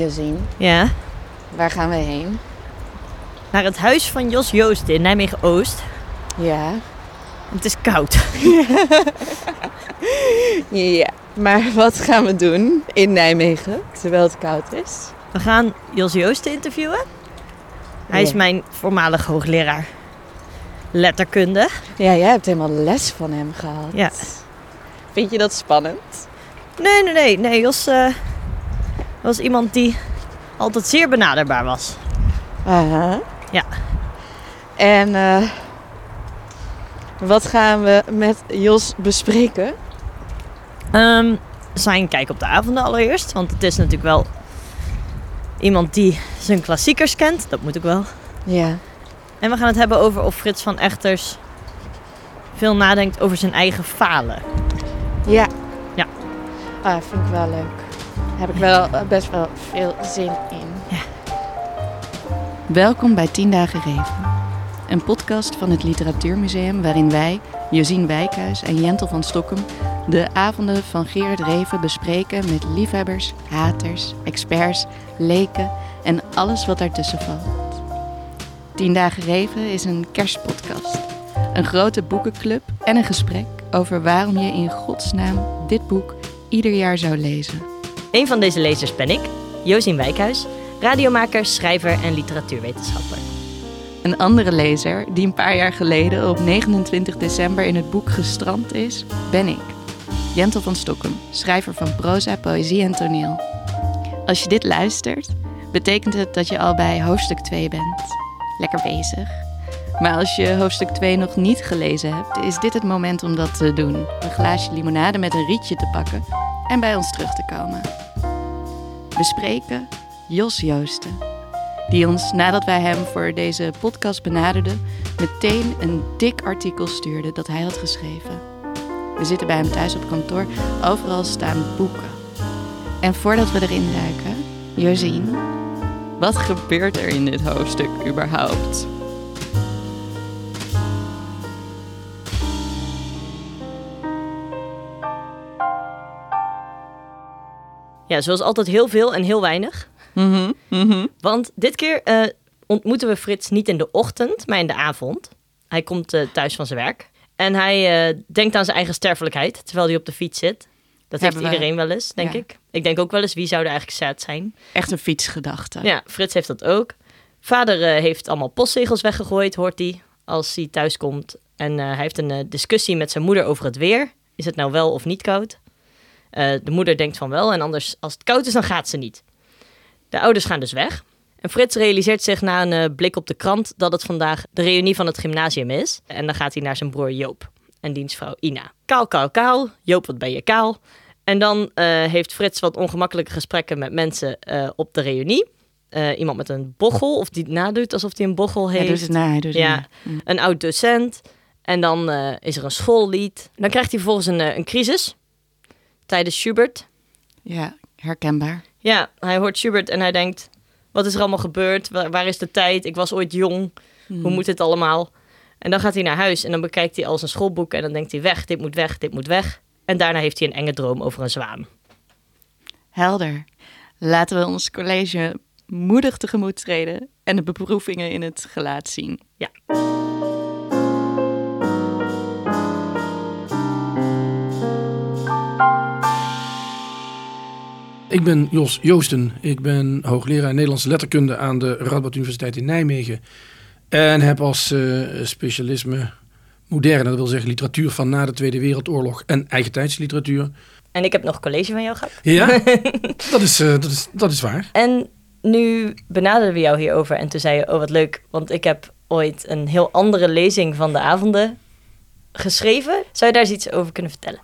Josien, Ja. waar gaan we heen? Naar het huis van Jos Joost in Nijmegen-Oost. Ja. Het is koud. Ja, maar wat gaan we doen in Nijmegen, terwijl het koud is? We gaan Jos Joost interviewen. Hij is mijn voormalig hoogleraar letterkunde. Ja, jij hebt helemaal les van hem gehad. Ja. Vind je dat spannend? Nee, nee, nee. Nee, Jos eh, was iemand die altijd zeer benaderbaar was. Aha. Ja. En eh, wat gaan we met Jos bespreken? Ehm, zijn kijk op de avonden allereerst. Want het is natuurlijk wel iemand die zijn klassiekers kent. Dat moet ook wel. Ja. En we gaan het hebben over of Frits van Echters veel nadenkt over zijn eigen falen. Ja. Ja. Ah, vind ik wel leuk. Heb ik wel eh, best wel veel zin in. Welkom bij 10 Dagen Reven. Een podcast van het Literatuurmuseum waarin wij, Josien Wijkhuis en Jentel van Stokkem, de avonden van Gerard Reven bespreken met liefhebbers, haters, experts, leken en alles wat daartussen valt. 10 Dagen Reven is een kerstpodcast. Een grote boekenclub en een gesprek over waarom je in godsnaam dit boek ieder jaar zou lezen. Een van deze lezers ben ik, Josien Wijkhuis, radiomaker, schrijver en literatuurwetenschapper. Een andere lezer die een paar jaar geleden op 29 december in het boek gestrand is, ben ik. Jentel van Stokkem, schrijver van proza, poëzie en toneel. Als je dit luistert, betekent het dat je al bij hoofdstuk 2 bent. Lekker bezig. Maar als je hoofdstuk 2 nog niet gelezen hebt, is dit het moment om dat te doen. Een glaasje limonade met een rietje te pakken en bij ons terug te komen. We spreken Jos Joosten die ons, nadat wij hem voor deze podcast benaderden, meteen een dik artikel stuurde dat hij had geschreven. We zitten bij hem thuis op kantoor, overal staan boeken. En voordat we erin duiken, Josien, wat gebeurt er in dit hoofdstuk überhaupt? Ja, zoals altijd heel veel en heel weinig. Mhm, mhm. Want dit keer eh, ontmoeten we Frits niet in de ochtend, maar in de avond. Hij komt eh, thuis van zijn werk. En hij eh, denkt aan zijn eigen sterfelijkheid, terwijl hij op de fiets zit. Dat heeft Hebben iedereen wel eens, denk Ja. ik. Ik denk ook wel eens, wie zou er eigenlijk sad zijn? Echt een fietsgedachte. Ja, Frits heeft dat ook. Vader heeft allemaal postzegels weggegooid, hoort hij, als hij thuis komt. En hij heeft een discussie met zijn moeder over het weer. Is het nou wel of niet koud? Eh, de moeder denkt van wel, en anders, als het koud is, dan gaat ze niet. De ouders gaan dus weg. En Frits realiseert zich na een eh, blik op de krant dat het vandaag de reunie van het gymnasium is. En dan gaat hij naar zijn broer Joop en diens vrouw Ina. Kaal, kaal, kaal. Joop, wat ben je kaal? En dan eh, heeft Frits wat ongemakkelijke gesprekken met mensen op de reunie. Iemand met een bochel, of die nadoet alsof hij een bochel Hij heeft. doet het na, hij doet het Ja. na. Mm. Een oud docent. En dan is er een schoollied. Dan krijgt hij vervolgens een, een crisis tijdens Schubert. Ja, herkenbaar. Ja, hij hoort Schubert en hij denkt... Wat is er allemaal gebeurd? Waar, waar is de tijd? Ik was ooit jong. Hoe moet dit allemaal? En dan gaat hij naar huis en dan bekijkt hij al zijn schoolboek... en dan denkt hij weg, dit moet weg, dit moet weg. En daarna heeft hij een enge droom over een zwaan. Helder. Laten we ons college moedig tegemoet treden en de beproevingen in het gelaat zien. Ja. Ik ben Jos Joosten. Ik ben hoogleraar Nederlandse letterkunde aan de Radboud Universiteit in Nijmegen. En heb als eh, specialisme moderne, dat wil zeggen literatuur van na de Tweede Wereldoorlog en eigentijds-literatuur. En ik heb nog college van jou gehad. Ja, dat, is, eh, dat, is, dat is waar. En nu benaderden we jou hierover en toen zei je, oh wat leuk, want ik heb ooit een heel andere lezing van de avonden geschreven. Zou je daar eens iets over kunnen vertellen?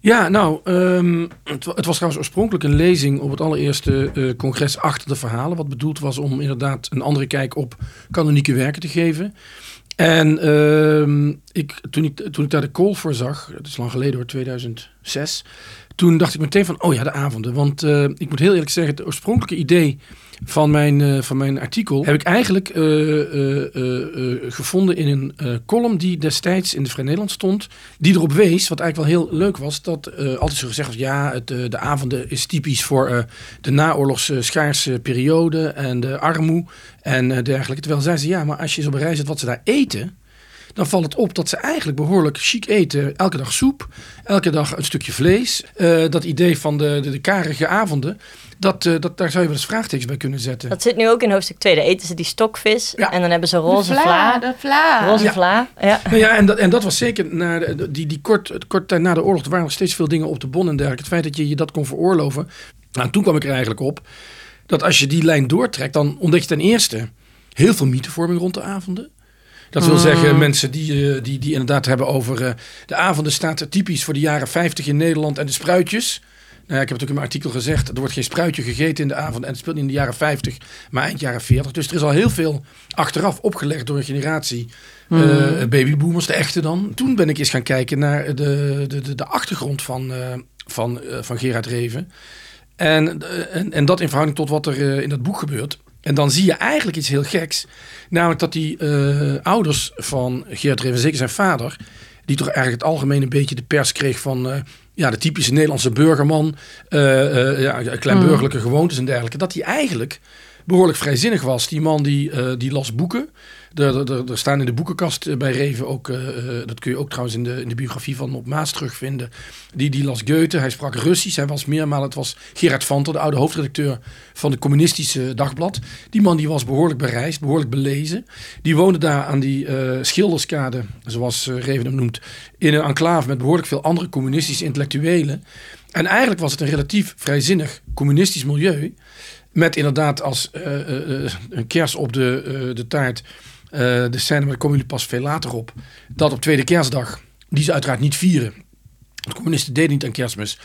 Ja, nou, ehm, het, wa- het was trouwens oorspronkelijk een lezing op het allereerste eh, congres achter de verhalen. Wat bedoeld was om inderdaad een andere kijk op kanonieke werken te geven. En ehm, ik, toen, ik, toen ik daar de call voor zag, dat is lang geleden hoor, 2006. Toen dacht ik meteen van, oh ja, de avonden. Want uh, ik moet heel eerlijk zeggen, het oorspronkelijke idee van mijn, uh, van mijn artikel heb ik eigenlijk uh, gevonden in een column die destijds in de Vrij Nederland stond. Die erop wees, wat eigenlijk wel heel leuk was, dat altijd zo gezegd was, ja, het, de avonden is typisch voor de naoorlogse schaarse periode en de armoe en dergelijke. Terwijl zei ze, ja, maar als je zo op reis zit wat ze daar eten dan valt het op dat ze eigenlijk behoorlijk chic eten. Elke dag soep, elke dag een stukje vlees. Uh, dat idee van de, de, de karige avonden, dat, uh, dat, daar zou je wel eens vraagtekens bij kunnen zetten. Dat zit nu ook in hoofdstuk 2. Dan eten ze die stokvis ja. en dan hebben ze roze de vla. De vla. Roze Ja. vla, ja. Nou ja, en dat, en dat was zeker na de, die, die kort, kort tijd na de oorlog. Er waren nog steeds veel dingen op de bon en dergelijke. Het feit dat je je dat kon veroorloven. Nou, en toen kwam ik er eigenlijk op dat als je die lijn doortrekt, dan ontdek je ten eerste heel veel mythevorming rond de avonden. Dat wil zeggen, mensen die, eh, die, die inderdaad hebben over eh, de avonden staat typisch voor de jaren 50 in Nederland en de spruitjes. Nou ja, ik heb het ook in mijn artikel gezegd, er wordt geen spruitje gegeten in de avond en het speelt niet in de jaren 50, maar eind jaren 40. Dus er is al heel veel achteraf opgelegd door een generatie eh, babyboomers, de echte dan. Toen ben ik eens gaan kijken naar de, de, de, de achtergrond van, eh, van, van Gerard Reven. En, en, en dat in verhouding tot wat er in dat boek gebeurt. En dan zie je eigenlijk iets heel geks. Namelijk dat die eh, ouders van Gerard Reven, zeker zijn vader... die toch eigenlijk het algemeen een beetje de pers kreeg van... eh, ja, de typische Nederlandse burgerman. eh, ja, kleinburgerlijke gewoontes en dergelijke. Dat hij eigenlijk behoorlijk vrijzinnig was. Die man die, die las boeken. Er, staan in de boekenkast eh, bij Reven ook, eh, eh, dat kun je ook trouwens in de, in de biografie van Op Maas terugvinden. Die, die las Goethe, hij sprak Russisch, hij was meermalen, het was Gerard Vanter, de oude hoofdredacteur van de communistische dagblad. Die man die was behoorlijk bereisd, behoorlijk belezen. Die woonde daar aan die schilderskade, zoals Reven hem noemt, in een enclave met behoorlijk veel andere communistische intellectuelen. En eigenlijk was het een relatief vrijzinnig communistisch milieu. Met inderdaad als een kers op de, de taart eh, de scène, maar daar komen jullie pas veel later op. Dat op tweede kerstdag, die ze uiteraard niet vieren. De communisten deden niet aan kerstmis.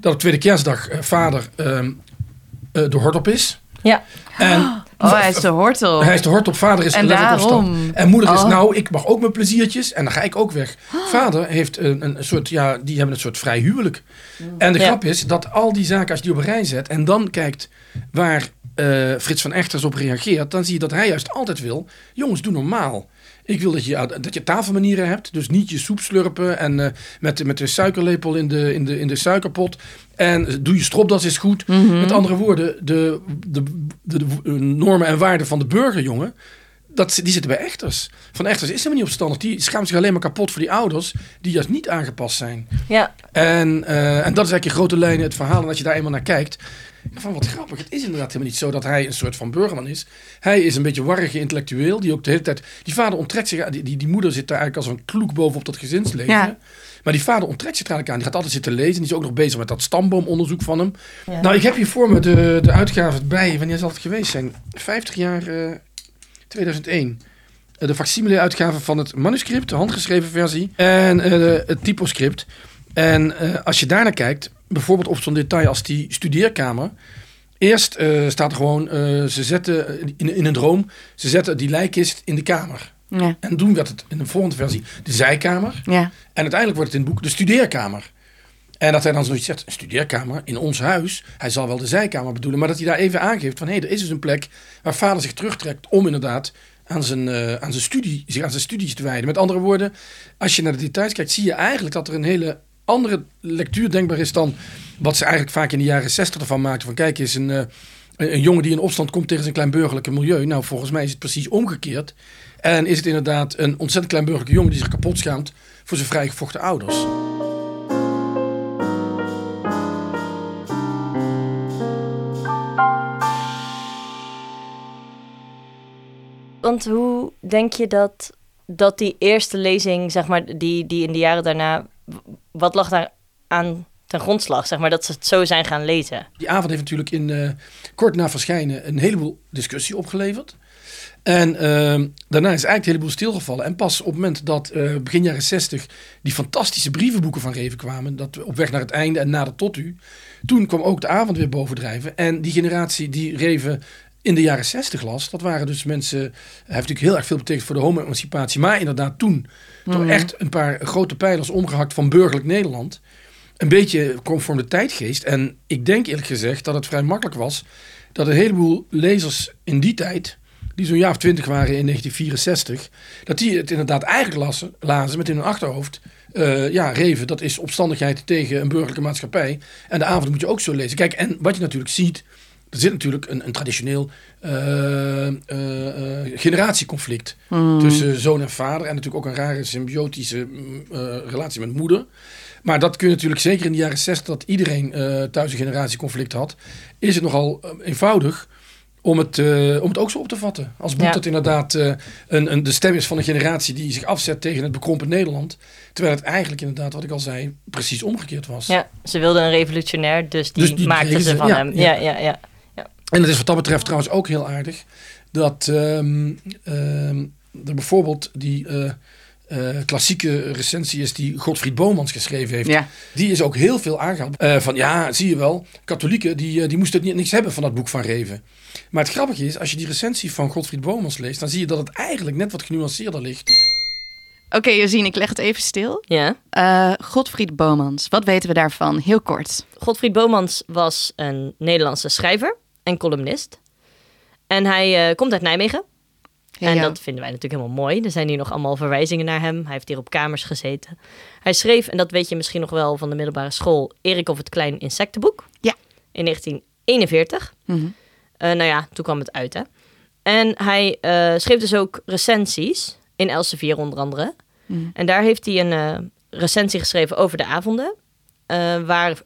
Dat op tweede kerstdag eh, vader ehm eh, de hort op is. Ja, En Oh, hij is de hortel. hij is de hort op, vader is En daarom. En moeder is, Oh. nou, ik mag ook mijn pleziertjes en dan ga ik ook weg. Vader heeft een, een soort, ja, die hebben een soort vrij huwelijk. En de Ja. grap is dat al die zaken, als je die op een rij zet en dan kijkt waar eh, Frits van Echters op reageert, dan zie je dat hij juist altijd wil, jongens, doe normaal. Ik wil dat je, dat je tafelmanieren hebt. Dus niet je soep slurpen en eh, met, met de suikerlepel in de, in, de, in de suikerpot. En doe je stropdas is goed. Met andere woorden, de, de, de, de normen en waarden van de burgerjongen, dat, die zitten bij echters. Van echters is helemaal niet opstandig. Die schaamt zich alleen maar kapot voor die ouders die juist niet aangepast zijn. ja. En, eh, en dat is eigenlijk in grote lijnen het verhaal. En als je daar eenmaal naar kijkt, van wat grappig. Het is inderdaad helemaal niet zo dat hij een soort van burgerman is. Hij is een beetje warrige intellectueel die ook de hele tijd. Die vader onttrekt zich. Die, die, die moeder zit daar eigenlijk als een kloek bovenop dat gezinsleven. Ja. Maar die vader onttrekt zich er eigenlijk aan. Die gaat altijd zitten lezen. Die is ook nog bezig met dat stamboomonderzoek van hem. Ja. Nou, ik heb hier voor me de, de uitgave bij. Wanneer zal het geweest zijn? 50 jaar eh, 2001. Eh, de facsimile uitgave van het manuscript, de handgeschreven versie. En eh, de- het typoscript. En eh, als je daarnaar kijkt, bijvoorbeeld op zo'n detail als die studeerkamer. Eerst staat er gewoon, ze zetten in, in een droom, ze zetten die lijkkist in de kamer. Ja, En toen werd het in de volgende versie de zijkamer. ja. En uiteindelijk wordt het in het boek de studeerkamer. En dat hij dan zoiets zegt, een studeerkamer in ons huis. Hij zal wel de zijkamer bedoelen, maar dat hij daar even aangeeft van... hé, er is dus een plek waar vader zich terugtrekt om inderdaad aan zijn, eh, aan zijn, studie, zich aan zijn studies te wijden. Met andere woorden, als je naar de details kijkt, zie je eigenlijk dat er een hele andere lectuur denkbaar is dan wat ze eigenlijk vaak in de jaren zestig ervan maakten. Van kijk een, eh, een, een jongen die in opstand komt tegen zijn kleinburgerlijke milieu. Nou, volgens mij is het precies omgekeerd. En is het inderdaad een ontzettend kleinburgerlijke jongen die zich kapot schaamt voor zijn vrijgevochten ouders. Want hoe denk je dat, dat die eerste lezing, zeg maar, die, die in de jaren daarna, wat lag daar aan ten grondslag, zeg maar, dat ze het zo zijn gaan lezen? Die avond heeft natuurlijk in, eh, kort na verschijnen een heleboel discussie opgeleverd. En ehm, daarna is eigenlijk een heleboel stilgevallen. En pas op het moment dat eh, begin jaren 60 die fantastische brievenboeken van Reven kwamen, dat op weg naar het einde en nader tot u, toen kwam ook de avond weer bovendrijven. En die generatie die Reven in de jaren 60 las, dat waren dus mensen. Hij heeft natuurlijk heel erg veel betekend voor de homo-emancipatie. Maar inderdaad, toen toch Mhm. echt een paar grote pijlers omgehakt van burgerlijk Nederland. Een beetje conform de tijdgeest. En ik denk eerlijk gezegd dat het vrij makkelijk was dat een heleboel lezers in die tijd, die zo'n jaar of twintig waren in 1964, dat die het inderdaad eigenlijk lazen, lazen met in hun achterhoofd. eh, ja, Reven, dat is opstandigheid tegen een burgerlijke maatschappij. En de avond moet je ook zo lezen. Kijk, en wat je natuurlijk ziet, er zit natuurlijk een, een traditioneel eh, eh, eh, generatieconflict Mhm. tussen zoon en vader. En natuurlijk ook een rare symbiotische mm, relatie met moeder. Maar dat kun je natuurlijk zeker in de jaren 60, dat iedereen thuis een generatieconflict had, is het nogal eenvoudig om het, om het ook zo op te vatten. Als boek Ja. dat inderdaad een, een, de stem is van een generatie die zich afzet tegen het bekrompen Nederland. Terwijl het eigenlijk inderdaad, wat ik al zei, precies omgekeerd was. Ja, ze wilden een revolutionair, dus die, Dus die maakten ze van ja, hem. Ja, ja, ja. En het is wat dat betreft trouwens ook heel aardig dat ehm, ehm, er bijvoorbeeld die eh, eh, klassieke recensie is die Godfried Bomans geschreven heeft. Ja. Die is ook heel veel aangehaald. Eh, van ja, zie je wel, katholieken die, die moesten het niet, niks hebben van dat boek van Reven. Maar het grappige is, als je die recensie van Godfried Bomans leest, dan zie je dat het eigenlijk net wat genuanceerder ligt. Oké, Josien, ik leg het even stil. ja. Eh Godfried Bomans, wat weten we daarvan? Heel kort. Godfried Bomans was een Nederlandse schrijver en columnist. En hij eh, komt uit Nijmegen. Ja, en ja. dat vinden wij natuurlijk helemaal mooi. Er zijn hier nog allemaal verwijzingen naar hem. Hij heeft hier op kamers gezeten. Hij schreef, en dat weet je misschien nog wel van de middelbare school, Erik of het Klein Insectenboek. Ja. In 1941. Mhm. Eh, nou ja, toen kwam het uit, hè. En hij eh, schreef dus ook recensies, in Elsevier onder andere. Mhm. En daar heeft hij een recensie geschreven over de avonden. eh, waar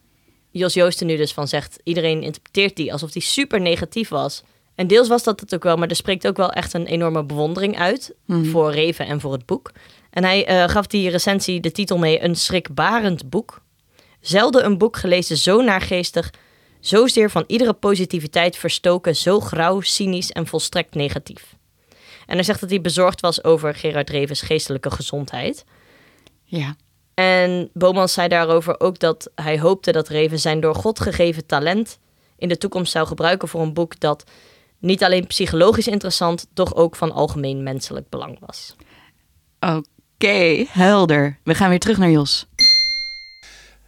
Jos Joosten nu dus van zegt... iedereen interpreteert die alsof die super negatief was. En deels was dat het ook wel, maar er spreekt ook wel echt een enorme bewondering uit... Mhm. voor Reven en voor het boek. En hij eh, gaf die recensie de titel mee... Een schrikbarend boek. Zelden een boek gelezen zo naargeestig... zozeer van iedere positiviteit verstoken... zo grauw, cynisch en volstrekt negatief. En hij zegt dat hij bezorgd was over Gerard Revens geestelijke gezondheid... ja. En Bomans zei daarover ook dat hij hoopte dat Reven zijn door God gegeven talent in de toekomst zou gebruiken voor een boek dat niet alleen psychologisch interessant, toch ook van algemeen menselijk belang was. Oké, helder. We gaan weer terug naar Jos.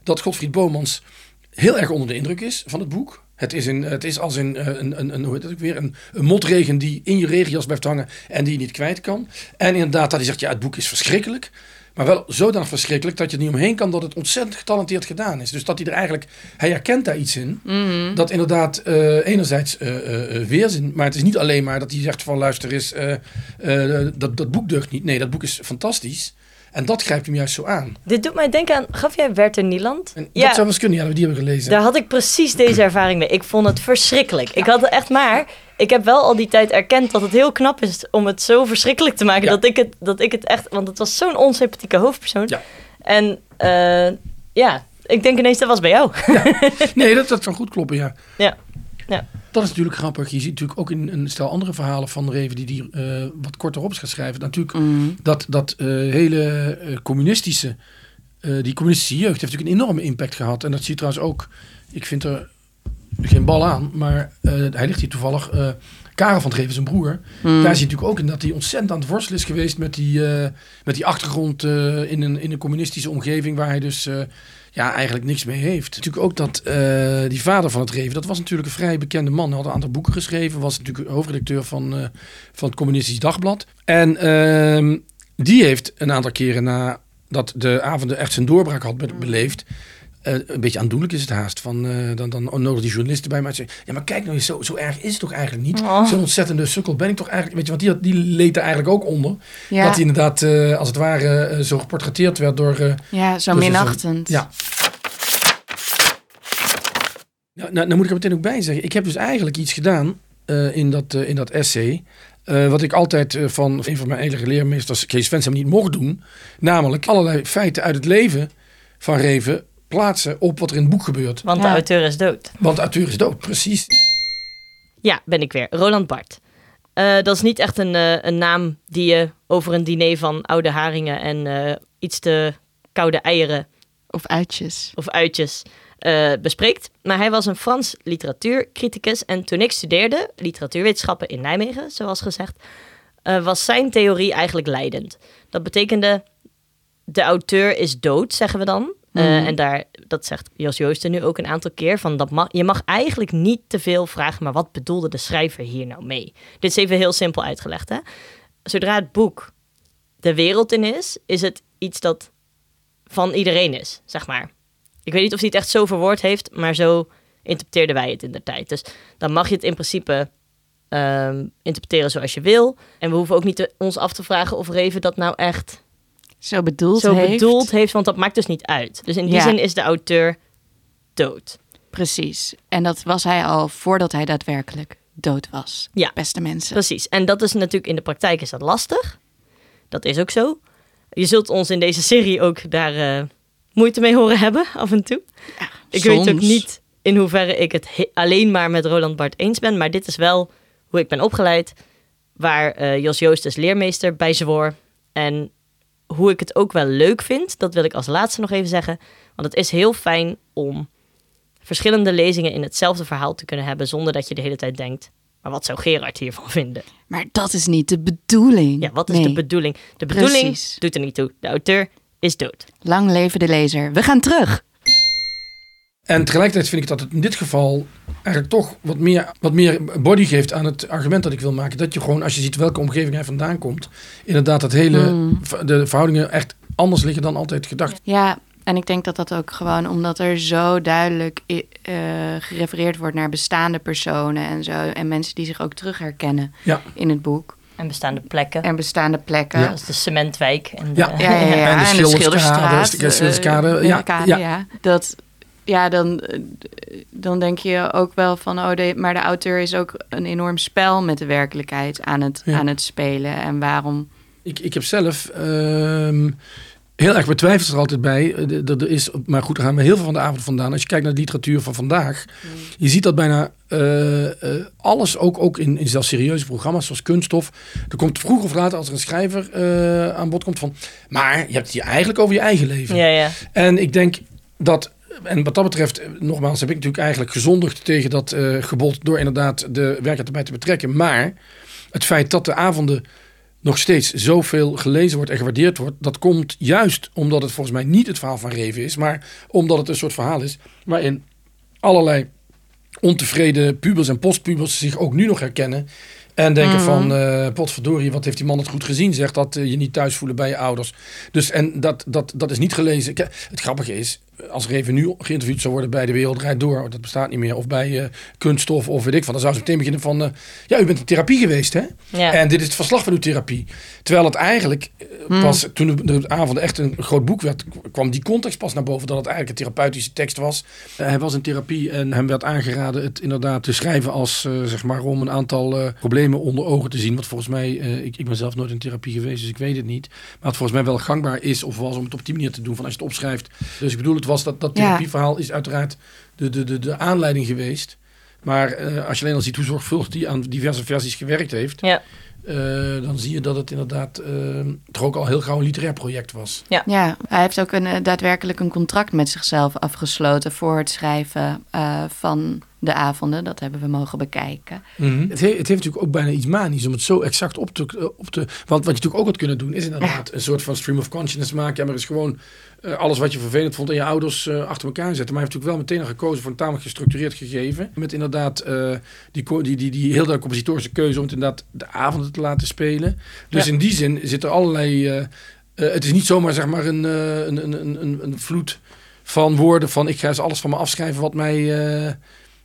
dat Godfried Bomans heel erg onder de indruk is van het boek. Het is, een, het is als een, eh, een, een, een, hoe heet het ook weer, een, een motregen die in je regenjas blijft hangen en die je niet kwijt kan. En inderdaad, dat hij zegt, ja, het boek is verschrikkelijk. Maar wel zodanig verschrikkelijk dat je er niet omheen kan dat het ontzettend getalenteerd gedaan is. Dus dat hij er eigenlijk, hij herkent daar iets in. Mhm. Dat inderdaad eh, enerzijds eh, eh, weerzin, maar het is niet alleen maar dat hij zegt van luister eens, dat, dat boek deugt niet. Nee, dat boek is fantastisch. En dat grijpt hem juist zo aan. Dit doet mij denken aan, gaf jij Werther Nieland? En Ja. dat zou eens kunnen, ja, we die hebben gelezen. Daar had ik precies deze ervaring mee. Ik vond het verschrikkelijk. Ik had het echt maar. Ik heb wel al die tijd erkend dat het heel knap is om het zo verschrikkelijk te maken. Ja. Dat, ik het, dat ik het echt. Want het was zo'n onsympathieke hoofdpersoon. Ja. En eh, ja, ik denk ineens dat was bij jou. Nee, dat, dat zou goed kloppen, ja. Ja. Ja. Dat is natuurlijk grappig. Je ziet natuurlijk ook in een stel andere verhalen van Reven die die eh, wat korter op is geschreven. Natuurlijk Mhm. dat, dat eh, hele eh, communistische, die communistische jeugd heeft natuurlijk een enorme impact gehad. En dat zie je trouwens ook, ik vind er geen bal aan, maar hij ligt hier toevallig, Karel van het Reven, zijn broer. Mhm. Daar zie je natuurlijk ook in dat hij ontzettend aan het worstelen is geweest met die, met die achtergrond in, een, in een communistische omgeving waar hij dus ja, eigenlijk niks mee heeft. Natuurlijk ook dat eh, die vader van het Reven, dat was natuurlijk een vrij bekende man. Had een aantal boeken geschreven, was natuurlijk hoofdredacteur van, eh, van het Communistisch Dagblad. En ehm, die heeft een aantal keren nadat de avonden echt zijn doorbraak had be- beleefd, eh, een beetje aandoenlijk is het haast. Van, eh, dan, dan nodig die journalisten bij mij zeggen... Ja, maar kijk nou eens, zo, zo erg is het toch eigenlijk niet? Oh. Zo'n ontzettende sukkel ben ik toch eigenlijk... Weet je, want die, die leed er eigenlijk ook onder. Ja, Dat hij inderdaad, eh, als het ware, zo geportretteerd werd door... ja, zo is minachtend. ja. Nou, nou, nou moet ik er meteen ook bij zeggen. Ik heb dus eigenlijk iets gedaan in, dat, in dat essay. wat ik altijd van een van mijn enige leermeesters, Kees Vensen, niet mocht doen. Namelijk allerlei feiten uit het leven van Reven plaatsen op wat er in het boek gebeurt. Want Ja. de auteur is dood. Want de auteur is dood, precies. Ja, ben ik weer. Roland Bart. Eh, dat is niet echt een, eh, een naam die je over een diner van oude haringen en eh, iets te koude eieren Of uitjes. of uitjes eh, bespreekt. Maar hij was een Frans literatuurcriticus. En toen ik studeerde, literatuurwetenschappen in Nijmegen, zoals gezegd, eh, was zijn theorie eigenlijk leidend. Dat betekende, de auteur is dood, zeggen we dan. Eh, Mhm. En daar, dat zegt Jos Joosten nu ook een aantal keer. Van dat mag, je mag eigenlijk niet te veel vragen, maar wat bedoelde de schrijver hier nou mee? Dit is even heel simpel uitgelegd. Hè? Zodra het boek de wereld in is, is het iets dat van iedereen is, zeg maar. Ik weet niet of hij het echt zo verwoord heeft, maar zo interpreteerden wij het in de tijd. Dus dan mag je het in principe ehm, interpreteren zoals je wil. En we hoeven ook niet te- ons af te vragen of Reven dat nou echt Zo bedoeld zo heeft. bedoeld heeft, want dat maakt dus niet uit. Dus in die Ja. zin is de auteur dood. Precies. En dat was hij al voordat hij daadwerkelijk dood was. Ja. Beste mensen. Precies. En dat is natuurlijk in de praktijk is dat lastig. Dat is ook zo. Je zult ons in deze serie ook daar eh, moeite mee horen hebben af en toe. Ja, Ik weet ook niet in hoeverre ik het he- alleen maar met Roland Bart eens ben, maar dit is wel hoe ik ben opgeleid, waar eh, Jos Joost is leermeester bij zwoor. En hoe ik het ook wel leuk vind, dat wil ik als laatste nog even zeggen. Want het is heel fijn om verschillende lezingen in hetzelfde verhaal te kunnen hebben, zonder dat je de hele tijd denkt, maar wat zou Gerard hiervan vinden? Maar dat is niet de bedoeling. Ja, wat is Nee. de bedoeling? De bedoeling Precies. doet er niet toe. De auteur is dood. Lang leven de lezer. We gaan terug. En tegelijkertijd vind ik dat het in dit geval eigenlijk toch wat meer, wat meer body geeft aan het argument dat ik wil maken. Dat je gewoon, als je ziet welke omgeving hij vandaan komt, inderdaad dat hele, Mm. de verhoudingen echt anders liggen dan altijd gedacht. Ja, en ik denk dat dat ook gewoon omdat er zo duidelijk eh, gerefereerd wordt naar bestaande personen en zo. En mensen die zich ook terug herkennen Ja. in het boek. En bestaande plekken. En bestaande plekken. Ja. De cementwijk. En de, Ja. Ja, ja, ja. En de Schilderskade, Schilderstraat, de Schilderskade, ja, de kade, ja. ja. Dat, ja, dan, eh, dan denk je ook wel van, oh, de, maar de auteur is ook een enorm spel met de werkelijkheid aan het, Ja. aan het spelen. En waarom? Ik, ik heb zelf ehm, heel erg betwijfeld er altijd bij. Eh, Er is, maar goed, daar gaan we heel veel van de avond vandaan. Als je kijkt naar de literatuur van vandaag, je ziet dat bijna eh, eh, alles, ook, ook in, in zelfs serieuze programma's zoals Kunststof. Er komt vroeg of later als er een schrijver eh, aan bod komt van, maar je hebt het hier eigenlijk over je eigen leven. ja, ja. En ik denk dat, en wat dat betreft, eh, nogmaals, heb ik natuurlijk eigenlijk gezondigd tegen dat eh gebod door inderdaad de werker erbij te betrekken. Maar het feit dat de avonden nog steeds zoveel gelezen wordt en gewaardeerd wordt, dat komt juist omdat het volgens mij niet het verhaal van Reven is, maar omdat het een soort verhaal is waarin allerlei ontevreden pubers en postpubers zich ook nu nog herkennen. En denken Mhm. van, eh potverdorie, wat heeft die man het goed gezien? Zegt dat eh, je niet thuis voelen bij je ouders. Dus en dat, dat, dat is niet gelezen. Kijk, Het grappige is, als Reven nu geïnterviewd zou worden bij De Wereld Draait Door, dat bestaat niet meer, of bij eh, Kunststof of weet ik van, dan zou ze meteen beginnen van, ja, u bent in therapie geweest, hè? ja. En dit is het verslag van uw therapie. Terwijl het eigenlijk eh, Hmm. pas toen de, avond echt een groot boek werd, kwam die context pas naar boven dat het eigenlijk een therapeutische tekst was. Hij was in therapie en hem werd aangeraden het inderdaad te schrijven als zeg maar om een aantal eh, problemen onder ogen te zien. Wat volgens mij, eh, ik, ik ben zelf nooit in therapie geweest, dus ik weet het niet. Maar het volgens mij wel gangbaar is of was om het op die manier te doen van als je het opschrijft. Dus ik bedoel, het was dat dat therapieverhaal is uiteraard de, de, de, de aanleiding geweest. Maar eh, als je alleen al ziet hoe zorgvuldig die aan diverse versies gewerkt heeft, ja. eh, dan zie je dat het inderdaad toch ook al heel gauw een literair project was. Ja, hij heeft ook een, daadwerkelijk een contract met zichzelf afgesloten voor het schrijven eh, van de avonden. Dat hebben we mogen bekijken. Het, he- het heeft natuurlijk ook bijna iets manisch om het zo exact op te, eh, op te... Want wat je natuurlijk ook had kunnen doen, is inderdaad een soort van stream of consciousness maken. Ja, maar is gewoon eh, alles wat je vervelend vond en je ouders eh, achter elkaar zetten. Maar hij heeft natuurlijk wel meteen gekozen voor een tamelijk gestructureerd gegeven. Met inderdaad die, die, die, die heel compositorische keuze om het inderdaad de avonden te laten spelen. Dus Ja. in die zin zit er allerlei... het is niet zomaar zeg maar een, een, een, een, een, een vloed van woorden van ik ga eens alles van me afschrijven wat mij...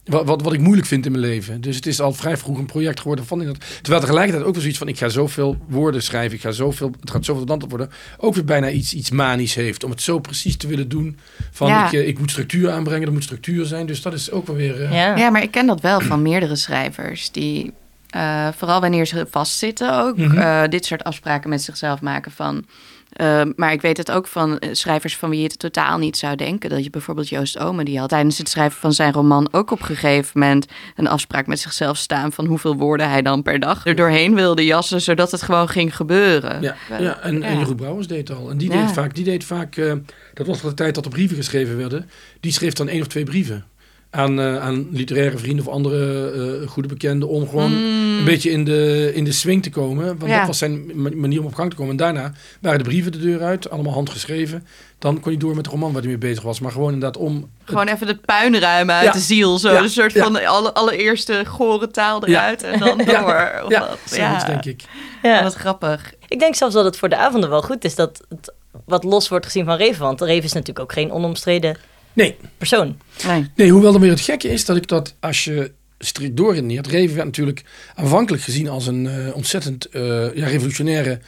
wat, wat, wat ik moeilijk vind in mijn leven. Dus het is al vrij vroeg een project geworden van in dat. Terwijl tegelijkertijd ook wel zoiets van: ik ga zoveel woorden schrijven, ik ga zoveel, het gaat zoveel dan worden. Ook weer bijna iets, iets manisch heeft om het zo precies te willen doen. Van Ja. ik, eh, ik moet structuur aanbrengen, er moet structuur zijn. Dus dat is ook wel weer. eh, ja. Ja, maar ik ken dat wel van meerdere schrijvers die, eh, vooral wanneer ze vastzitten ook, Mhm. eh, dit soort afspraken met zichzelf maken van, Ehm, maar ik weet het ook van eh, schrijvers van wie je het totaal niet zou denken. Dat je bijvoorbeeld Joost Omen, die had tijdens het schrijven van zijn roman ook op een gegeven moment een afspraak met zichzelf staan van hoeveel woorden hij dan per dag er doorheen wilde jassen, zodat het gewoon ging gebeuren. Ja, ja en. Jeroen Brouwers deed het al. En die Ja. deed vaak, die deed vaak eh, dat was van de tijd dat er brieven geschreven werden. Die schreef dan één of twee brieven. Aan, eh, aan literaire vrienden of andere eh, goede bekenden. Om gewoon een beetje in de, in de swing te komen. Want Mm. Ja. dat was zijn ma- manier om op gang te komen. En daarna waren de brieven de deur uit. Allemaal handgeschreven. Dan kon hij door met de roman waar hij mee bezig was. Maar gewoon inderdaad om... Gewoon even het puin ruimen uit Ja. de ziel. Zo Ja. een soort Ja. van de alle, allereerste gore taal Ja. eruit en dan Ja. door. Of Ja, wat. zoiets denk ik. Ja. Wat grappig. Ik denk zelfs dat het voor de avonden wel goed is dat het wat los wordt gezien van Reven. Want Reven is natuurlijk ook geen onomstreden Nee, persoon. Nee. Nee, hoewel dan weer het gekke is dat ik dat als je strikt doorredeneert. Reven werd natuurlijk aanvankelijk gezien als een eh, ontzettend eh, ja, revolutionaire.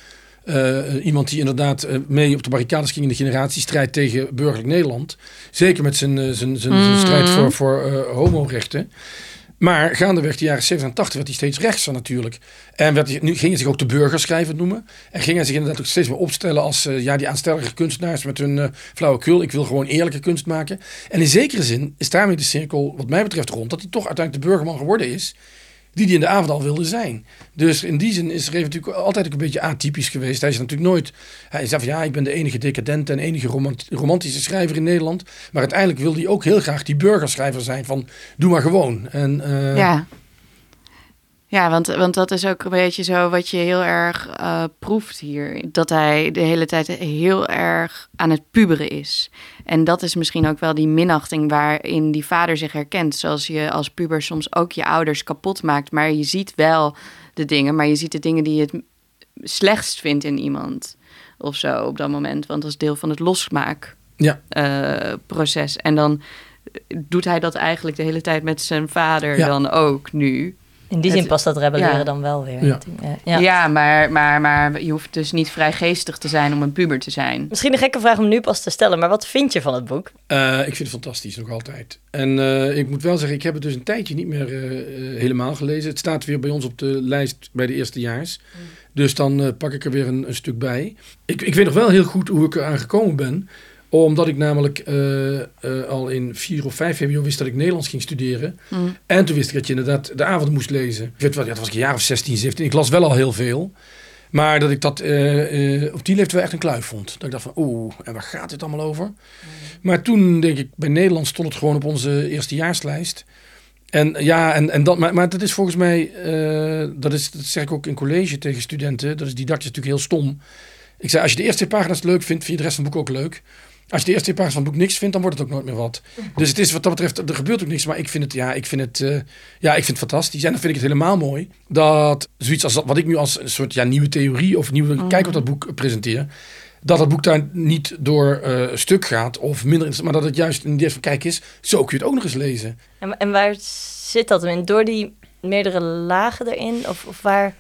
eh, iemand die inderdaad mee op de barricades ging in de generatiestrijd tegen burgerlijk Nederland. Zeker met zijn, zijn, zijn, zijn strijd voor, voor eh, homorechten. Maar gaandeweg de jaren 70 en 80 werd hij steeds rechtser natuurlijk. En werd hij, nu ging hij zich ook de burgerschrijver noemen. En ging hij zich inderdaad ook steeds meer opstellen als eh, ja, die aanstellige kunstenaars met hun eh flauwekul. Ik wil gewoon eerlijke kunst maken. En in zekere zin is daarmee de cirkel wat mij betreft rond. Dat hij toch uiteindelijk de burgerman geworden is die hij in de avond al wilde zijn. Dus in die zin is Reven natuurlijk altijd ook een beetje atypisch geweest. Hij is natuurlijk nooit... Hij zei van ja, ik ben de enige decadente en enige romant- romantische schrijver in Nederland. Maar uiteindelijk wilde hij ook heel graag die burgerschrijver zijn van doe maar gewoon. En, eh, Ja. Ja, want, want dat is ook een beetje zo wat je heel erg eh, proeft hier. Dat hij de hele tijd heel erg aan het puberen is. En dat is misschien ook wel die minachting waarin die vader zich herkent. Zoals je als puber soms ook je ouders kapot maakt. Maar je ziet wel de dingen, maar je ziet de dingen die je het slechtst vindt in iemand. Of zo op dat moment. Want dat is deel van het losmaak Ja. eh, proces. En dan doet hij dat eigenlijk de hele tijd met zijn vader Ja. dan ook nu. In die Het- zin past dat rebelleren ja. dan wel weer. Ja. Ja, Ja. maar, maar, maar je hoeft dus niet vrijgeestig te zijn om een puber te zijn. Misschien een gekke vraag om nu pas te stellen, maar wat vind je van het boek? Eh, ik vind het fantastisch, nog altijd. En eh, ik moet wel zeggen, ik heb het dus een tijdje niet meer eh, helemaal gelezen. Het staat weer bij ons op de lijst bij de eerstejaars. Dus dan eh, pak ik er weer een, een stuk bij. Ik, ik weet nog wel heel goed hoe ik eraan gekomen ben. Omdat ik namelijk eh, eh, al in vier of vijf VWO wist dat ik Nederlands ging studeren. Mm. En toen wist ik dat je inderdaad de avond moest lezen. Ik weet wel, ja, dat was ik een jaar of 16, 17. Ik las wel al heel veel. Maar dat ik dat eh, op die leeftijd wel echt een kluif vond. Dat ik dacht van, oeh, en waar gaat dit allemaal over? Maar toen denk ik, bij Nederland stond het gewoon op onze eerstejaarslijst. En ja, en, en dat, maar, maar dat is volgens mij, dat, is, dat zeg ik ook in college tegen studenten. Dat is didactisch natuurlijk heel stom. Ik zei, als je de eerste pagina's leuk vindt, vind je de rest van het boek ook leuk. Als je de eerste twee pagina's van het boek niks vindt, dan wordt het ook nooit meer wat. Dus het is wat dat betreft, er gebeurt ook niks. Maar ik vind het, ja, ik vind het, eh, ja, ik vind het fantastisch. En dan vind ik het helemaal mooi dat zoiets als wat ik nu als een soort ja, nieuwe theorie of nieuwe kijk op dat boek presenteer. Dat het boek daar niet door eh, stuk gaat of minder maar dat het juist een idee van kijk eens, zo kun je het ook nog eens lezen. En, en waar zit dat in? Door die meerdere lagen erin? Of, of waar...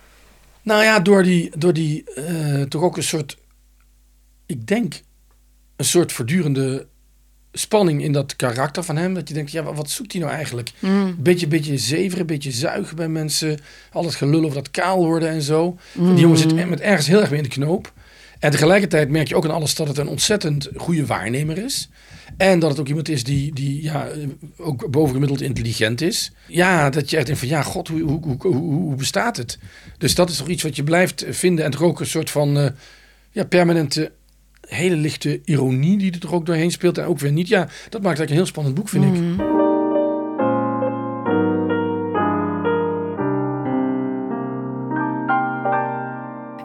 Nou ja, door die, door die eh, toch ook een soort, ik denk, een soort voortdurende spanning in dat karakter van hem. Dat je denkt, ja, wat, zoekt hij nou eigenlijk? Mm. Beetje, beetje zeveren, beetje zuigen bij mensen. Al het gelul over dat kaal worden en zo. Die jongen zit met ergens heel erg mee in de knoop. En tegelijkertijd merk je ook aan alles dat het een ontzettend goede waarnemer is. En dat het ook iemand is die, die ja, ook bovengemiddeld intelligent is. Ja, dat je echt denkt van ja, god, hoe, hoe, hoe, hoe, hoe bestaat het? Dus dat is toch iets wat je blijft vinden. En toch ook een soort van eh, ja, permanente, hele lichte ironie die er ook doorheen speelt. En ook weer niet. Ja, dat maakt eigenlijk een heel spannend boek, vind ik. Mm.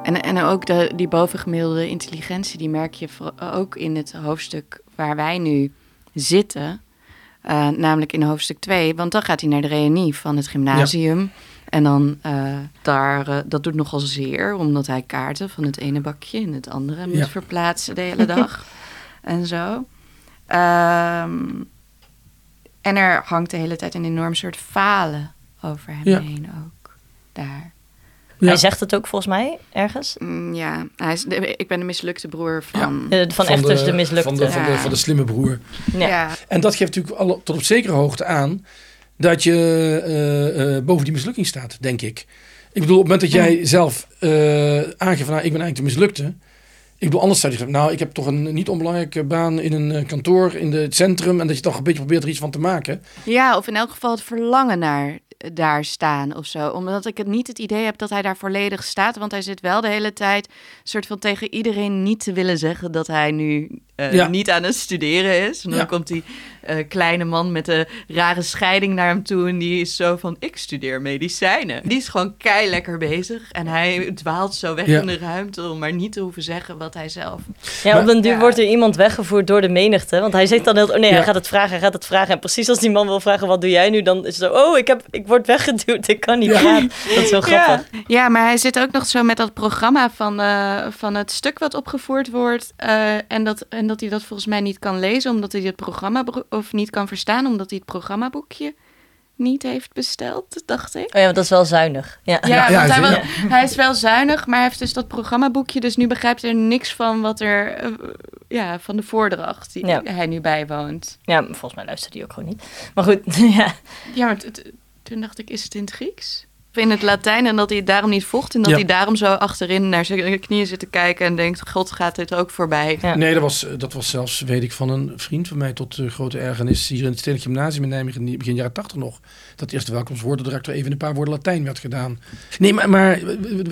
En, en ook die bovengemiddelde intelligentie, die merk je ook in het hoofdstuk waar wij nu zitten. Eh, namelijk in hoofdstuk 2, want dan gaat hij naar de reunie van het gymnasium. En dan eh, daar, eh, dat doet nogal zeer, omdat hij kaarten van het ene bakje in het andere moet verplaatsen de hele dag. en zo. Ehm, en er hangt de hele tijd een enorm soort falen over hem Ja. heen ook. Daar. Ja. Hij zegt het ook volgens mij ergens. Mm, ja, hij is de- ik ben de mislukte broer van... Eh, van Efters de, mislukte. Van de, van, de, Ja. van de slimme broer. Ja. ja. En dat geeft natuurlijk alle, tot op zekere hoogte aan dat je eh, eh, boven die mislukking staat, denk ik. Ik bedoel, op het moment dat jij zelf eh, aangeeft van nou, ik ben eigenlijk de mislukte, Ik bedoel, anders zou je zeggen, nou, ik heb toch een niet onbelangrijke baan in een kantoor in de, het centrum. En dat je toch een beetje probeert er iets van te maken. Ja, of in elk geval het verlangen naar daar staan of zo. Omdat ik het niet het idee heb dat hij daar volledig staat. Want hij zit wel de hele tijd soort van tegen iedereen niet te willen zeggen dat hij nu eh, Ja. niet aan het studeren is. En dan Ja. komt die eh, kleine man met de rare scheiding naar hem toe. En die is zo van, ik studeer medicijnen. Die is gewoon kei lekker bezig. En hij dwaalt zo weg Ja. in de ruimte om maar niet te hoeven zeggen wat hij zelf... Ja, op den duur Ja. wordt er iemand weggevoerd door de menigte. Want hij zegt dan heel... Oh nee, Ja. hij gaat het vragen, hij gaat het vragen. En precies als die man wil vragen, wat doe jij nu? Dan is het zo, oh, ik, heb, ik word weggeduwd, ik kan niet Ja. praten. Dat is zo grappig. Ja. ja, maar hij zit ook nog zo met dat programma van, eh, van het stuk wat opgevoerd wordt. eh, en, dat, en dat hij dat volgens mij niet kan lezen, omdat hij het programma of niet kan verstaan, omdat hij het programmaboekje niet heeft besteld, dacht ik. Oh ja, want dat is wel zuinig. Ja. Ja, Ja, ja, want hij, wa- hij is wel zuinig, maar hij heeft dus dat programmaboekje. Dus nu begrijpt hij er niks van wat er, eh, ja, van de voordracht die Ja. hij nu bijwoont. ja, volgens mij luistert hij ook gewoon niet. Maar goed, ja. Ja, maar toen dacht ik, is het in het Grieks? Of in het Latijn en dat hij het daarom niet vocht. En dat Ja. hij daarom zo achterin naar zijn knieën zit te kijken en denkt, God gaat dit ook voorbij. Ja. Nee, dat was, dat was zelfs, weet ik, van een vriend van mij tot de grote ergernis hier in het Stedelijk Gymnasium in Nijmegen, in begin jaren tachtig nog. Dat eerste welkomstwoorden direct even een paar woorden Latijn werd gedaan. Nee, maar, maar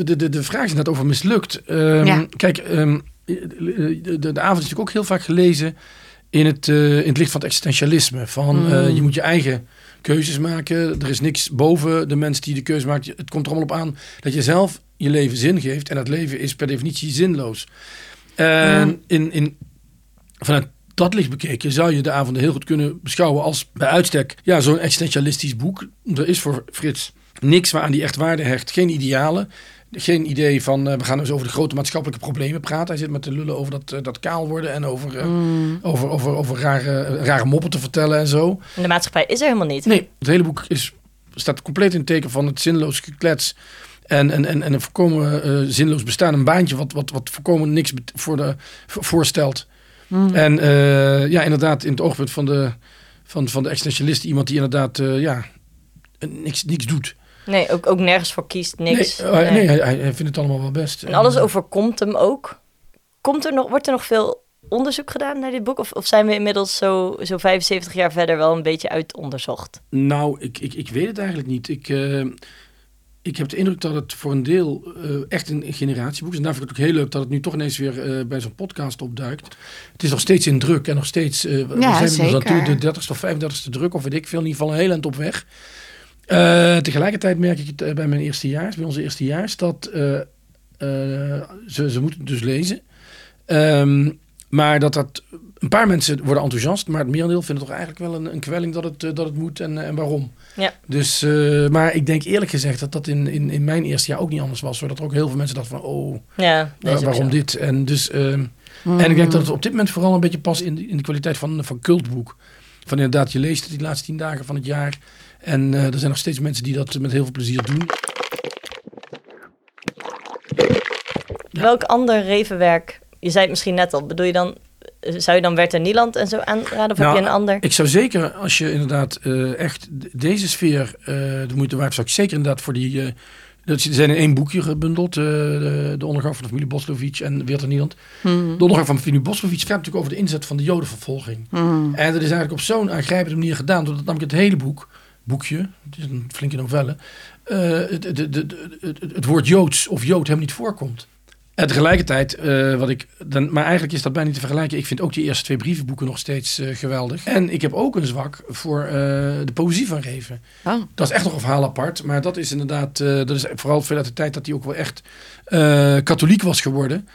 de, de, de vraag is net over mislukt. Ehm, Ja. Kijk, ehm, de, de, de avond is natuurlijk ook heel vaak gelezen in het, eh, in het licht van het existentialisme. Van Mm. je moet je eigen keuzes maken. Er is niks boven de mens die de keuze maakt. Het komt er allemaal op aan dat je zelf je leven zin geeft. En dat leven is per definitie zinloos. En Ja. in, in, vanuit dat licht bekeken zou je de avonden heel goed kunnen beschouwen als bij uitstek ja, zo'n existentialistisch boek. Er is voor Frits niks waaraan die echt waarde hecht. Geen idealen. Geen idee van eh, we gaan eens over de grote maatschappelijke problemen praten. Hij zit met te lullen over dat, eh, dat kaal worden en over, eh, Mm. over, over, over rare, rare moppen te vertellen en zo. De maatschappij is er helemaal niet. Nee, het hele boek is, staat compleet in het teken van het zinloos geklets. En, en, en, en een volkomen eh, zinloos bestaan. Een baantje wat, wat, wat volkomen niks voor de, voor- voorstelt. Mm. En ja, inderdaad, in het oogpunt van de, van, van de existentialist. Iemand die inderdaad ja, niks, niks doet. Nee, ook, ook nergens voor kiest, niks. Nee, eh, nee hij, hij vindt het allemaal wel best. En alles overkomt hem ook. Komt er nog, wordt er nog veel onderzoek gedaan naar dit boek? Of, of zijn we inmiddels zo, zo 75 jaar verder wel een beetje uitonderzocht? Nou, ik, ik, ik weet het eigenlijk niet. Ik, eh, ik heb de indruk dat het voor een deel eh, echt een generatieboek is. En daar vind ik het ook heel leuk dat het nu toch ineens weer eh, bij zo'n podcast opduikt. Het is nog steeds in druk en nog steeds... eh we Ja, zijn zeker. natuurlijk de 30ste of 35ste druk of weet ik veel. In ieder geval een heel eind op weg. Eh, tegelijkertijd merk ik het eh, bij mijn eerstejaars, bij onze eerstejaars, dat eh, ze, ze moeten het dus lezen. Ehm, maar dat dat een paar mensen worden enthousiast, maar het merendeel vindt het toch eigenlijk wel een, een kwelling dat het, dat het moet en, en waarom. Ja. Dus, maar ik denk eerlijk gezegd dat dat in, in, in mijn eerste jaar ook niet anders was. Zodat er ook heel veel mensen dachten van, oh, Ja, waarom dit? En, dus, ehm, Mm. en ik denk dat het op dit moment vooral een beetje past in, de- in de kwaliteit van, van cultboek. Van inderdaad, je leest het die laatste tien dagen van het jaar. En eh, er zijn nog steeds mensen die dat met heel veel plezier doen. Welk ander revenwerk, je zei het misschien net al, bedoel je dan, zou je dan Werther Nieland en zo aanraden? Of Nou, heb je een ander? Ik zou zeker, als je inderdaad eh, echt de- deze sfeer eh, de moeite waard, zou ik zeker inderdaad voor die... eh dat er zijn in één boekje gebundeld, eh, de, de ondergang van de familie Boslovic en Werther Nieland. Mm. De ondergang van de familie Boslovic gaat natuurlijk over de inzet van de jodenvervolging. Mm. En dat is eigenlijk op zo'n aangrijpende manier gedaan, doordat namelijk het hele boek, boekje, het is een flinke novelle, eh, het, het, woord Joods of Jood hem niet voorkomt. En tegelijkertijd, eh, wat ik dan, maar eigenlijk is dat bijna niet te vergelijken. Ik vind ook die eerste twee brievenboeken nog steeds eh, geweldig. En ik heb ook een zwak voor de poëzie van Reven. Oh. Dat is echt nog een verhaal apart. Maar dat is inderdaad, dat is vooral veel uit de tijd dat hij ook wel echt katholiek was geworden.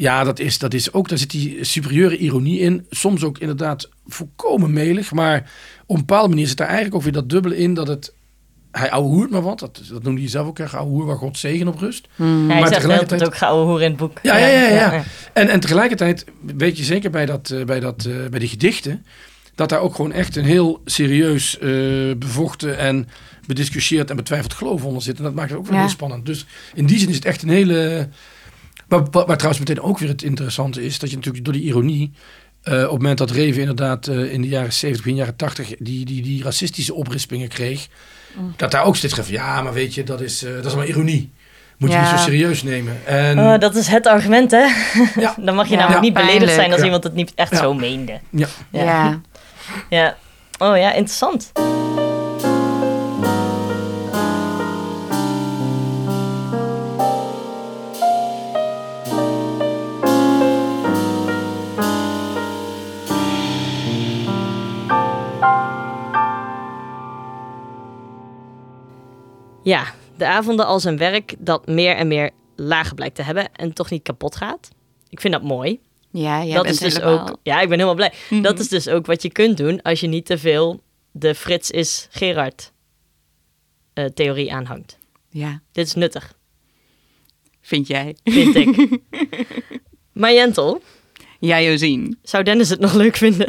Ja, dat is, dat is ook, daar zit die superieure ironie in. Soms ook inderdaad volkomen melig. Maar op een bepaalde manier zit daar eigenlijk ook weer dat dubbele in dat het. Hij ouwehoert maar wat. Dat, dat noemde hij zelf ook erg. Ouwehoer waar God zegen op rust. Mm. Ja, hij maar tegelijkertijd- tijd ook gouden hoer in het boek. Ja, ja, ja, ja. En, en tegelijkertijd weet je zeker bij, dat, eh, bij, dat, eh, bij die gedichten. dat daar ook gewoon echt een heel serieus eh, bevochten en bediscussieerd en betwijfeld geloof onder zit. En dat maakt het ook wel Ja. heel spannend. Dus in die zin is het echt een hele. Maar, waar waar trouwens meteen ook weer het interessante is, dat je natuurlijk door die ironie. eh, op het moment dat Reven inderdaad eh, in de jaren 70, begin jaren 80 die, die, die racistische oprispingen kreeg. Dat daar ook steeds van ja, maar weet je, dat is, eh, dat is maar ironie. Moet je niet zo serieus nemen. En Oh, dat is het argument, hè? Ja. Dan mag je Ja, namelijk niet beledigd zijn als Ja. iemand het niet echt Ja. zo meende. ja, Ja. Ja. Ja. Oh ja, interessant. Ja, de avonden als een werk dat meer en meer lagen blijkt te hebben en toch niet kapot gaat. Ik vind dat mooi. Ja, jij dat bent is dus helemaal- ook. Ja, ik ben helemaal blij. Mhm. Dat is dus ook wat je kunt doen als je niet te veel de Frits is Gerard eh, theorie aanhangt. Ja, Dit is nuttig, vind jij. vind ik. maar Jentel, Ja, Josien. zou Dennis het nog leuk vinden?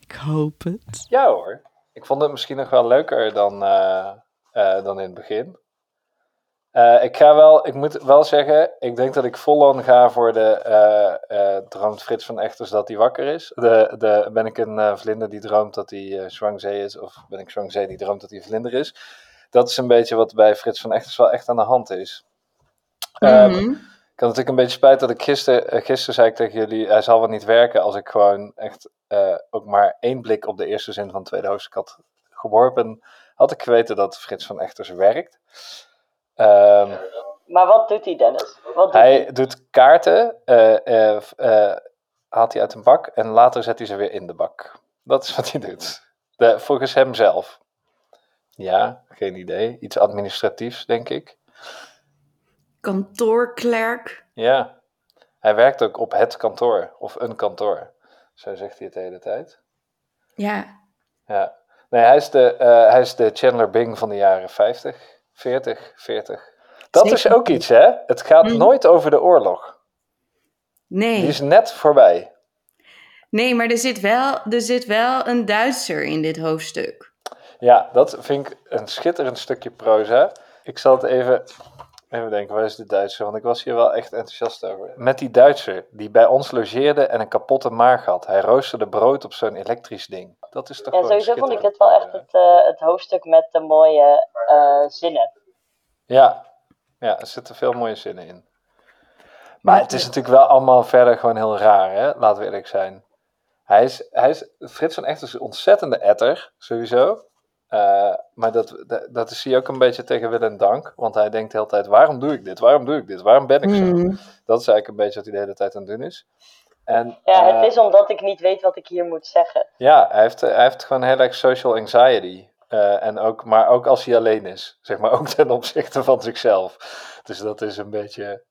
Ik hoop het. Ja hoor. Ik vond het misschien nog wel leuker dan, eh, eh, dan in het begin. Eh, ik ga wel, ik moet wel zeggen, ik denk dat ik vol-on ga voor de eh, eh, droomt Frits van Echters dat hij wakker is. De, de, ben ik een vlinder die droomt dat hij eh Zwangsee is, of ben ik Zwangsee die droomt dat hij vlinder is. Dat is een beetje wat bij Frits van Echters wel echt aan de hand is. Mhm. ik had natuurlijk een beetje spijt dat ik gisteren, gisteren zei ik tegen jullie, hij zal wel niet werken als ik gewoon echt ook maar één blik op de eerste zin van het tweede hoofdstuk had geworpen. Had ik geweten dat Frits van Echters werkt. Ehm, Maar wat doet hij, Dennis? Wat doet hij doet kaarten, eh, eh, eh, haalt hij uit een bak en later zet hij ze weer in de bak. Dat is wat hij doet. De, volgens hem zelf. Ja, geen idee. Iets administratiefs, denk ik. Kantoorklerk. Ja, hij werkt ook op het kantoor of een kantoor. Zo zegt hij het de hele tijd. Ja. Ja. Nee, hij is de, eh, hij is de Chandler Bing van de jaren 50, 40, 40. Dat is ook iets, hè? Het gaat Mhm. nooit over de oorlog. Nee. Die is net voorbij. Nee, maar er zit, wel, er zit wel een Duitser in dit hoofdstuk. Ja, dat vind ik een schitterend stukje proza. Ik zal het even, even denken, waar is de Duitser? Want ik was hier wel echt enthousiast over. Met die Duitser die bij ons logeerde en een kapotte maag had. Hij roosterde brood op zo'n elektrisch ding. Dat is toch Ja, sowieso vond ik het wel echt proza. het, eh, het hoofdstuk met de mooie eh, zinnen. Ja. ja, er zitten veel mooie zinnen in. Maar het is natuurlijk wel allemaal verder gewoon heel raar, hè? laten we eerlijk zijn. Hij is, hij is, Frits van Echt is een ontzettende etter, sowieso. Eh, maar dat, dat, dat zie je ook een beetje tegen wil en dank. Want hij denkt de hele tijd, waarom doe ik dit? Waarom doe ik dit? Waarom ben ik zo? Mhm. Dat is eigenlijk een beetje wat hij de hele tijd aan het doen is. En, Ja, eh, het is omdat ik niet weet wat ik hier moet zeggen. ja, hij heeft, hij heeft gewoon heel erg social anxiety. Eh, en ook, maar ook als hij alleen is. Zeg maar ook ten opzichte van zichzelf. Dus dat is een beetje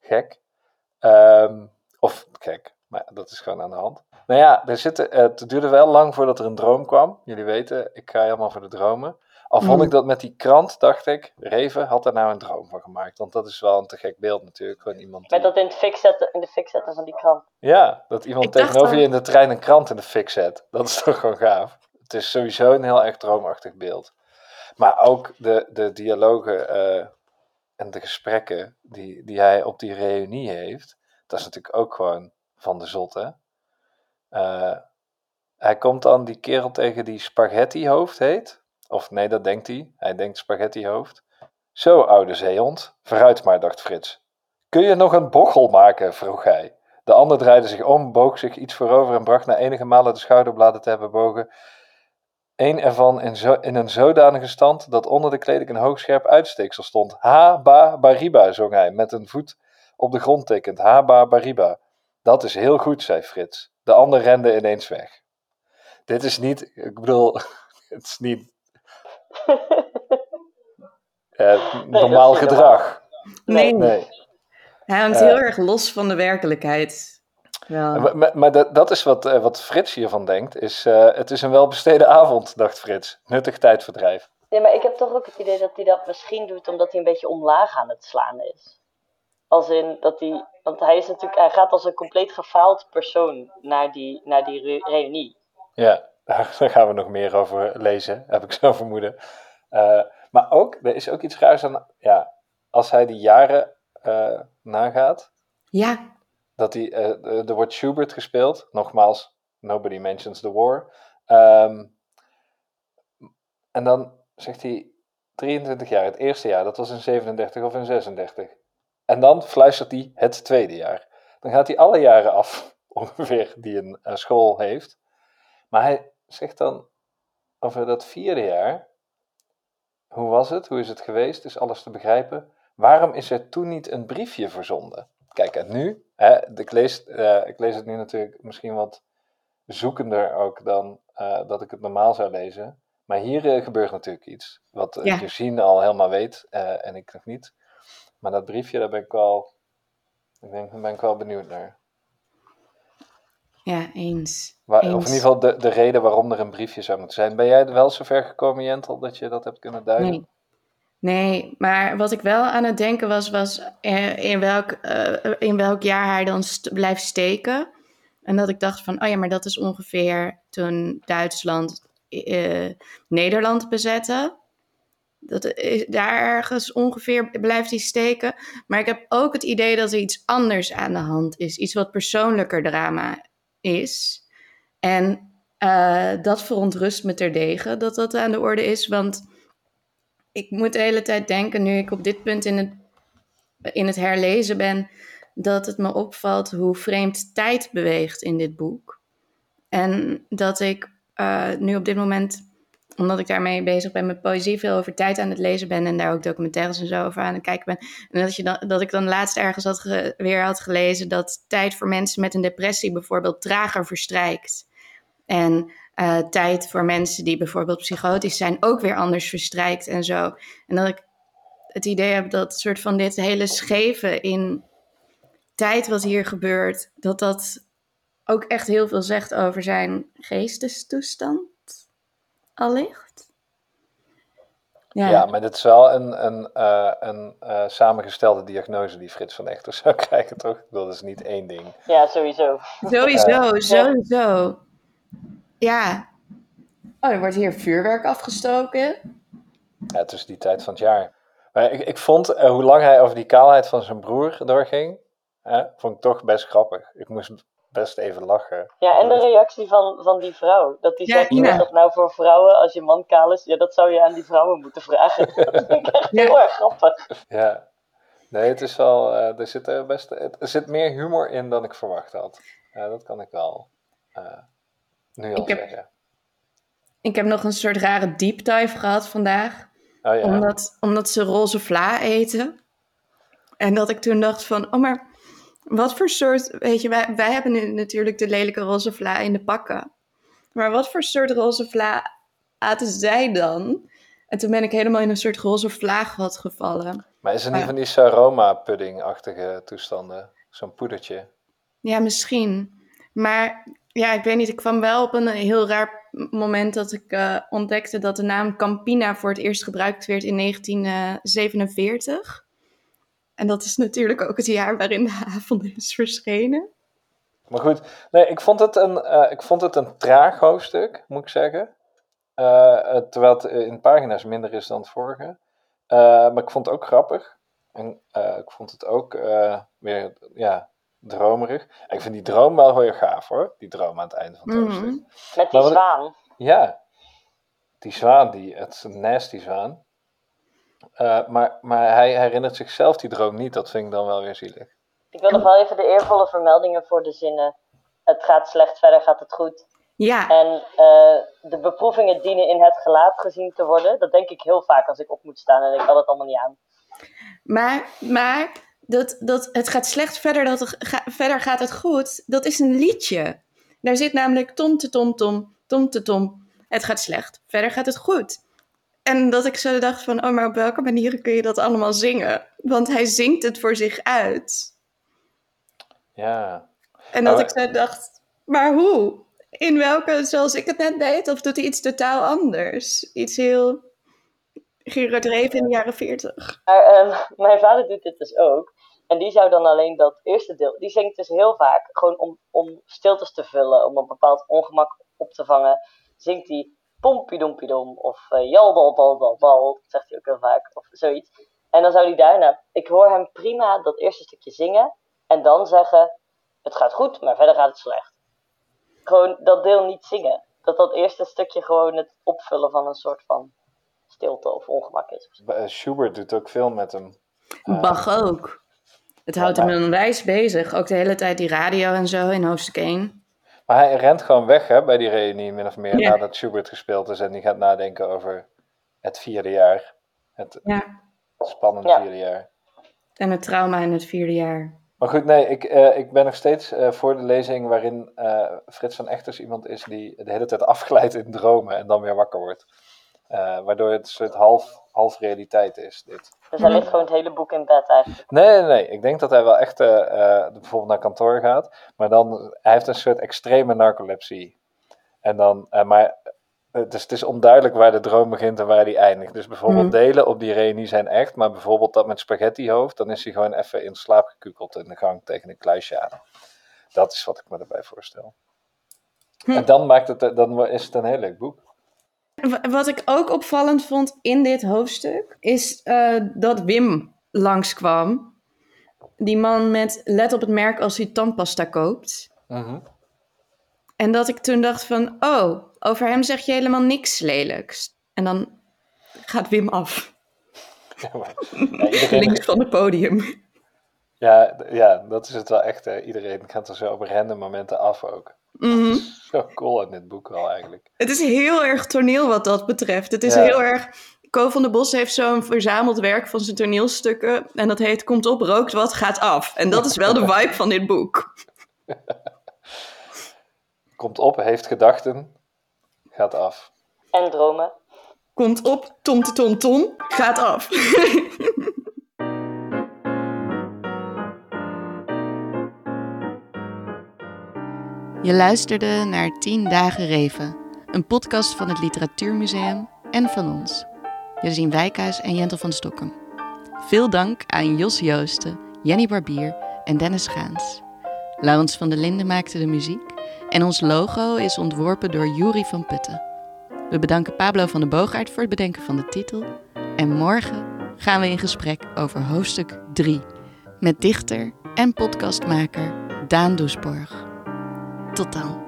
gek. Ehm, of gek, maar dat is gewoon aan de hand. Nou ja, er zitten, eh, het duurde wel lang voordat er een droom kwam. Jullie weten, ik ga helemaal voor de dromen. Al vond Mm. ik dat met die krant, dacht ik, Reven had er nou een droom van gemaakt. Want dat is wel een te gek beeld natuurlijk. Gewoon iemand Met dat in, het fik zetten, in de fik zetten van die krant. ja, dat iemand Ik tegenover je in de trein een krant in de fik zet. Dat is toch gewoon gaaf. Het is sowieso een heel erg droomachtig beeld. Maar ook de, de dialogen eh, en de gesprekken die, die hij op die reunie heeft. Dat is natuurlijk ook gewoon van de zotte. Eh, hij komt dan die kerel tegen die spaghetti hoofd heet. Of nee, dat denkt hij. Hij denkt spaghetti hoofd. Zo, oude zeehond. Vooruit maar, dacht Frits. Kun je nog een bochel maken? vroeg hij. De ander draaide zich om, boog zich iets voorover en bracht na enige malen de schouderbladen te hebben bogen. Eén ervan in, zo, in een zodanige stand dat onder de kleding een hoogscherp uitsteeksel stond. Ha, ba, bariba, zong hij, met een voet op de grond tikkend. Ha, ba, bariba. Dat is heel goed, zei Frits. De ander rende ineens weg. Dit is niet, ik bedoel, het is niet eh, normaal gedrag. Nee. Nee. Hij hangt Ja. heel erg los van de werkelijkheid. Wel. Maar, maar, maar dat, dat is wat, eh, wat Frits hiervan denkt. Is, eh, het is een welbesteden avond, dacht Frits. Nuttig tijdverdrijf. Ja, maar ik heb toch ook het idee dat hij dat misschien doet omdat hij een beetje omlaag aan het slaan is. Als in dat hij, want hij is natuurlijk, hij gaat als een compleet gefaald persoon naar die, naar die re- reunie. Ja, daar, daar gaan we nog meer over lezen, heb ik zo vermoeden. Eh, maar ook, er is ook iets raars aan, ja, als hij die jaren eh, nagaat, Ja, dat eh, er wordt Schubert gespeeld, nogmaals, nobody mentions the war. Ehm, en dan zegt hij 23 jaar, het eerste jaar, dat was in 37 of in 36. En dan fluistert hij het tweede jaar. Dan gaat hij alle jaren af, ongeveer, die een school heeft. Maar hij zegt dan over dat vierde jaar. Hoe was het? Hoe is het geweest? Is alles te begrijpen? Waarom is er toen niet een briefje verzonden? Kijk, en nu, hè, ik, lees, eh, ik lees het nu natuurlijk misschien wat zoekender ook dan eh, dat ik het normaal zou lezen. Maar hier eh, gebeurt natuurlijk iets. Wat Ja. Josine al helemaal weet en ik nog niet. Maar dat briefje, daar ben ik wel, ik denk, daar ben ik wel benieuwd naar. Ja, eens. Waar, eens. of in ieder geval de, de reden waarom er een briefje zou moeten zijn. Ben jij er wel zover gekomen, Jentel, dat je dat hebt kunnen duiden? Nee. Nee, maar wat ik wel aan het denken was, was in, welk, eh, in welk jaar hij dan st- blijft steken. En dat ik dacht van, oh ja, maar dat is ongeveer toen Duitsland eh, Nederland bezette. Dat is, daar ergens ongeveer blijft hij steken. Maar ik heb ook het idee dat er iets anders aan de hand is. Iets wat persoonlijker drama is. En eh, dat verontrust me terdege dat dat aan de orde is. Want ik moet de hele tijd denken, nu ik op dit punt in het, in het herlezen ben, dat het me opvalt hoe vreemd tijd beweegt in dit boek. En dat ik eh, nu op dit moment, omdat ik daarmee bezig ben met poëzie, veel over tijd aan het lezen ben en daar ook documentaires en zo over aan het kijken ben. En dat, je dan, dat ik dan laatst ergens had weer had gelezen dat tijd voor mensen met een depressie bijvoorbeeld trager verstrijkt. En eh, tijd voor mensen die bijvoorbeeld psychotisch zijn ook weer anders verstrijkt en zo. En dat ik het idee heb dat soort van dit hele scheve in tijd wat hier gebeurt, dat dat ook echt heel veel zegt over zijn geestestoestand, allicht. Ja, Ja, maar dit is wel een, een, eh, een eh, samengestelde diagnose die Frits van Echter zou krijgen, toch? Dat is niet één ding. Ja, sowieso. sowieso, sowieso. Ja. Oh, er wordt hier vuurwerk afgestoken. Ja, tussen die tijd van het jaar. Maar ik, ik vond, eh, hoe lang hij over die kaalheid van zijn broer doorging, hè, vond ik toch best grappig. Ik moest best even lachen. Ja, en de reactie van, van die vrouw. Dat die Ja, zegt, Ina. is dat nou voor vrouwen als je man kaal is? Ja, dat zou je aan die vrouwen moeten vragen. Dat vind ik echt Ja. heel erg grappig. Ja. Nee, het is wel, eh, er, zit er, best, er zit meer humor in dan ik verwacht had. Ja, dat kan ik wel eh, nu al Ik heb- zeggen. Ik heb nog een soort rare deep dive gehad vandaag. Oh ja, Omdat, omdat ze roze vla eten. En dat ik toen dacht van, oh maar wat voor soort, weet je, wij, wij hebben natuurlijk de lelijke roze vla in de pakken. Maar wat voor soort roze vla aten zij dan? En toen ben ik helemaal in een soort roze vlaagvat gevallen. maar is het niet ja. van die Saroma-pudding-achtige toestanden? Zo'n poedertje. Ja, misschien. Maar ja, ik weet niet, ik kwam wel op een heel raar moment dat ik eh, ontdekte dat de naam Campina voor het eerst gebruikt werd in 1947. En dat is natuurlijk ook het jaar waarin de avond is verschenen. Maar goed, nee, ik vond het een, eh, ik vond het een traag hoofdstuk, moet ik zeggen. Eh, terwijl het in pagina's minder is dan het vorige. Eh, maar ik vond het ook grappig. En eh, ik vond het ook eh, weer, ja, dromerig. En ik vind die droom wel heel erg gaaf hoor. Die droom aan het einde van het Mhm. hoofdstuk. Met die ik- zwaan. Ja, die zwaan, die, het is een nasty zwaan. Eh, maar, maar hij herinnert zichzelf die droom niet. Dat vind ik dan wel weer zielig. Ik wil nog wel even de eervolle vermeldingen voor de zinnen. Het gaat slecht, verder gaat het goed. Ja, En eh, de beproevingen dienen in het gelaat gezien te worden. Dat denk ik heel vaak als ik op moet staan en ik kan het allemaal niet aan. maar, maar dat, dat het gaat slecht, verder, dat het ga- verder gaat het goed, dat is een liedje. Daar zit namelijk tom te tom tom, tom te tom. Het gaat slecht, verder gaat het goed. En dat ik zo dacht van, oh, maar op welke manieren kun je dat allemaal zingen? Want hij zingt het voor zich uit. Ja, En dat ik zo dacht, maar hoe? In welke, zoals ik het net deed? Of doet hij iets totaal anders? Iets heel Gerard Reven in de jaren 40. Maar ehm, mijn vader doet dit dus ook. En die zou dan alleen dat eerste deel. Die zingt dus heel vaak gewoon om, om stiltes te vullen. Om een bepaald ongemak op te vangen. Zingt hij pompiedompidom. Of uh, jaldaldaldaldal. Dat zegt hij ook heel vaak. Of zoiets. En dan zou hij daarna. Ik hoor hem prima dat eerste stukje zingen. En dan zeggen. Het gaat goed, maar verder gaat het slecht. Gewoon dat deel niet zingen. Dat dat eerste stukje gewoon het opvullen van een soort van stilte of ongemak is. Eh, Schubert doet ook veel met hem. Eh, Bach ook. Het houdt hem een wijs bezig. Ook de hele tijd die radio en zo in hoofdstuk 1. Maar hij rent gewoon weg hè, bij die reunie, min of meer, Ja. nadat Schubert gespeeld is. En die gaat nadenken over het vierde jaar. Het Ja. spannende Ja. vierde jaar. En het trauma in het vierde jaar. Maar goed, nee, ik, eh, ik ben nog steeds eh, voor de lezing waarin eh, Frits van Echters iemand is die de hele tijd afglijdt in dromen en dan weer wakker wordt. Eh, waardoor het een soort half, half realiteit is, dit. Dus hij ligt gewoon het hele boek in bed eigenlijk. Nee, nee, nee. Ik denk dat hij wel echt eh, eh, bijvoorbeeld naar kantoor gaat. Maar dan, hij heeft een soort extreme narcolepsie. En dan, eh, maar, dus het is onduidelijk waar de droom begint en waar die eindigt. Dus bijvoorbeeld Mhm. delen op die reunie zijn echt. Maar bijvoorbeeld dat met spaghetti hoofd, dan is hij gewoon even in slaap gekukeld in de gang tegen een kluisje aan. Dat is wat ik me erbij voorstel. Hm. En dan, maakt het, dan is het een heel leuk boek. Wat ik ook opvallend vond in dit hoofdstuk, is eh, dat Wim langskwam. Die man met let op het merk als hij tandpasta koopt. En dat ik toen dacht van, oh, over hem zeg je helemaal niks lelijks. En dan gaat Wim af, Ja, maar- ja, iedereen, links van het podium. ja, ja, dat is het wel echt. Hè. Iedereen gaat er zo op random momenten af ook. Mhm. Zo cool in dit boek wel eigenlijk. Het is heel erg toneel wat dat betreft. Het is Ja. heel erg... Ko van de Bos heeft zo'n verzameld werk van zijn toneelstukken. En dat heet Komt op, rookt wat, gaat af. En dat is wel de vibe van dit boek. Komt op, heeft gedachten, gaat af. En dromen. Komt op, tom te tom tom, gaat af. Je luisterde naar 10 dagen Reven, een podcast van het Literatuurmuseum en van ons, Josien Wijkhuis en Jentel van Stokken. Veel dank aan Jos Joosten, Jenny Barbier en Dennis Gaans. Laurens van der Linden maakte de muziek en ons logo is ontworpen door Juri van Putten. We bedanken Pablo van de Boogaard voor het bedenken van de titel. En morgen gaan we in gesprek over hoofdstuk 3 met dichter en podcastmaker Daan Doesborg. Tot dan.